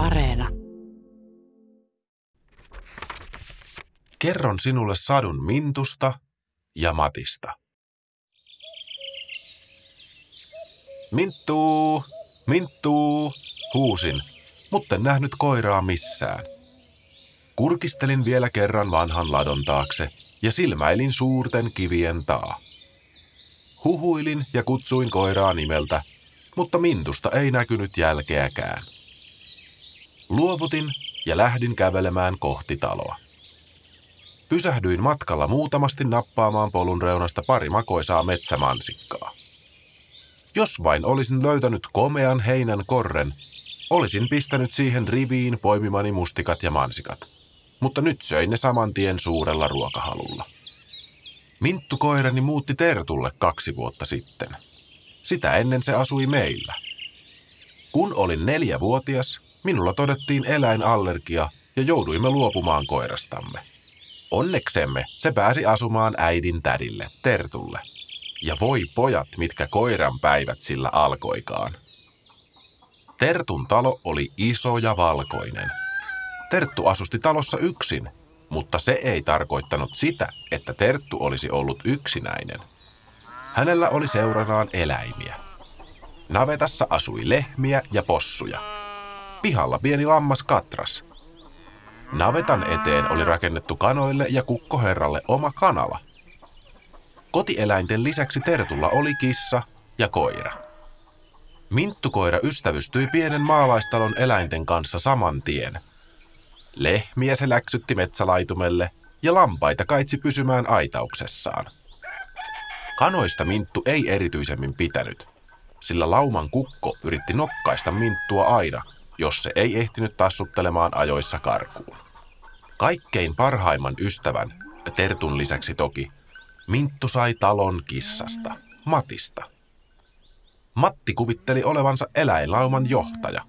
Areena. Kerron sinulle sadun Mintusta ja Matista. Minttu, Minttu, huusin, mutta en nähnyt koiraa missään. Kurkistelin vielä kerran vanhan ladon taakse ja silmäilin suurten kivien taa. Huhuilin ja kutsuin koiraa nimeltä, mutta Mintusta ei näkynyt jälkeäkään. Luovutin ja lähdin kävelemään kohti taloa. Pysähdyin matkalla muutamasti nappaamaan polun reunasta pari makoisaa metsämansikkaa. Jos vain olisin löytänyt komean heinän korren, olisin pistänyt siihen riviin poimimani mustikat ja mansikat. Mutta nyt söin ne saman tien suurella ruokahalulla. Minttu koirani muutti Tertulle kaksi vuotta sitten. Sitä ennen se asui meillä. Kun olin neljävuotias, minulla todettiin eläinallergia ja jouduimme luopumaan koirastamme. Onneksemme se pääsi asumaan äidin tädille, Tertulle. Ja voi pojat, mitkä koiran päivät sillä alkoikaan. Tertun talo oli iso ja valkoinen. Terttu asusti talossa yksin, mutta se ei tarkoittanut sitä, että Terttu olisi ollut yksinäinen. Hänellä oli seuranaan eläimiä. Navetassa asui lehmiä ja possuja. Pihalla pieni lammas katras. Navetan eteen oli rakennettu kanoille ja kukkoherralle oma kanala. Kotieläinten lisäksi Tertulla oli kissa ja koira. Minttukoira ystävystyi pienen maalaistalon eläinten kanssa saman tien. Lehmiä se läksytti metsälaitumelle ja lampaita kaitsi pysymään aitauksessaan. Kanoista Minttu ei erityisemmin pitänyt, sillä lauman kukko yritti nokkaista Minttua aina, jos se ei ehtinyt tassuttelemaan ajoissa karkuun. Kaikkein parhaimman ystävän, Tertun lisäksi toki, Minttu sai talon kissasta, Matista. Matti kuvitteli olevansa eläinlauman johtaja.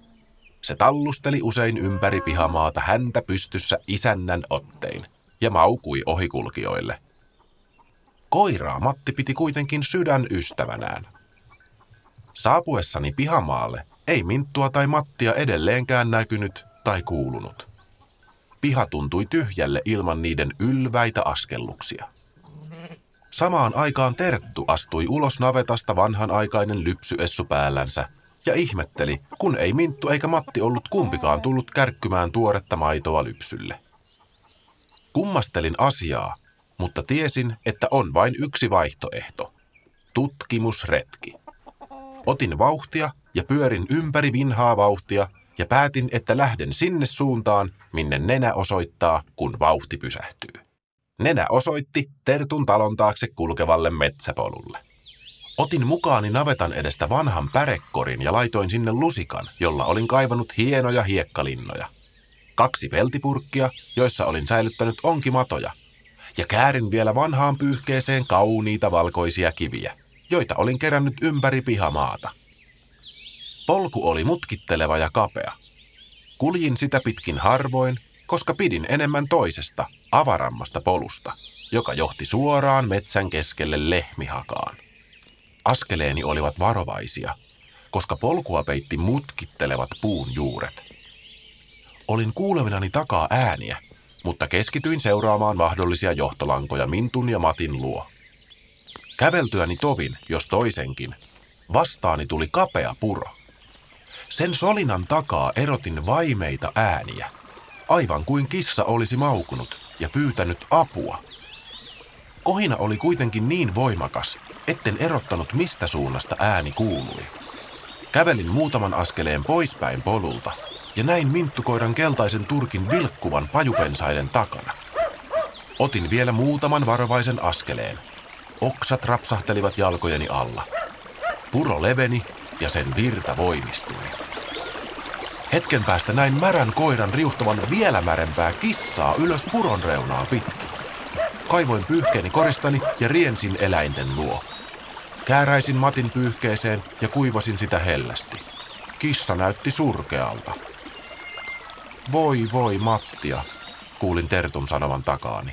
Se tallusteli usein ympäri pihamaata häntä pystyssä isännän ottein ja maukui ohikulkijoille. Koiraa Matti piti kuitenkin sydän ystävänään. Saapuessani pihamaalle ei Minttua tai Mattia edelleenkään näkynyt tai kuulunut. Piha tuntui tyhjälle ilman niiden ylväitä askelluksia. Samaan aikaan Terttu astui ulos navetasta vanhanaikainen lypsyessu päällänsä ja ihmetteli, kun ei Minttu eikä Matti ollut kumpikaan tullut kärkkymään tuoretta maitoa lypsylle. Kummastelin asiaa, mutta tiesin, että on vain yksi vaihtoehto. Tutkimusretki. Otin vauhtia ja pyörin ympäri vinhaa vauhtia ja päätin, että lähden sinne suuntaan, minne nenä osoittaa, kun vauhti pysähtyy. Nenä osoitti Tertun talon taakse kulkevalle metsäpolulle. Otin mukaani navetan edestä vanhan pärekkorin ja laitoin sinne lusikan, jolla olin kaivannut hienoja hiekkalinnoja. Kaksi peltipurkkia, joissa olin säilyttänyt onkimatoja. Ja käärin vielä vanhaan pyyhkeeseen kauniita valkoisia kiviä, joita olin kerännyt ympäri pihamaata. Polku oli mutkitteleva ja kapea. Kuljin sitä pitkin harvoin, koska pidin enemmän toisesta, avarammasta polusta, joka johti suoraan metsän keskelle lehmihakaan. Askeleeni olivat varovaisia, koska polkua peitti mutkittelevat puun juuret. Olin kuulevinani takaa ääniä, mutta keskityin seuraamaan mahdollisia johtolankoja Mintun ja Matin luo. Käveltyäni tovin, jos toisenkin, vastaani tuli kapea puro. Sen solinan takaa erotin vaimeita ääniä – aivan kuin kissa olisi maukunut ja pyytänyt apua. Kohina oli kuitenkin niin voimakas, etten erottanut mistä suunnasta ääni kuului. Kävelin muutaman askeleen poispäin polulta ja näin minttukoiran keltaisen turkin vilkkuvan pajupensaiden takana. Otin vielä muutaman varovaisen askeleen. Oksat rapsahtelivat jalkojeni alla. Puro leveni ja sen virta voimistui. Hetken päästä näin märän koiran riuhtavan vielä märempää kissaa ylös puron reunaa pitkin. Kaivoin pyyhkeeni koristani ja riensin eläinten luo. Kääräisin Matin pyyhkeeseen ja kuivasin sitä hellästi. Kissa näytti surkealta. Voi voi Mattia, kuulin Tertun sanovan takaani.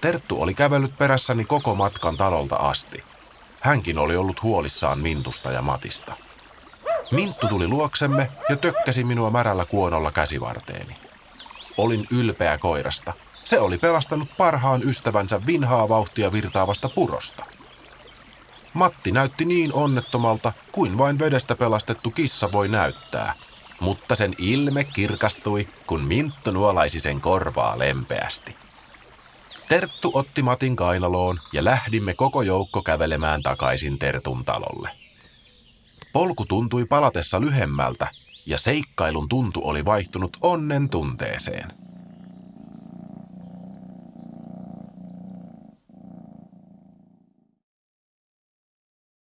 Terttu oli kävellyt perässäni koko matkan talolta asti. Hänkin oli ollut huolissaan Mintusta ja Matista. Minttu tuli luoksemme ja tökkäsi minua märällä kuonolla käsivarteeni. Olin ylpeä koirasta. Se oli pelastanut parhaan ystävänsä vinhaa vauhtia virtaavasta purosta. Matti näytti niin onnettomalta kuin vain vedestä pelastettu kissa voi näyttää, mutta sen ilme kirkastui, kun Minttu nuolaisi sen korvaa lempeästi. Terttu otti Matin kainaloon ja lähdimme koko joukko kävelemään takaisin Tertun talolle. Polku tuntui palatessa lyhemmältä ja seikkailun tuntu oli vaihtunut onnen tunteeseen.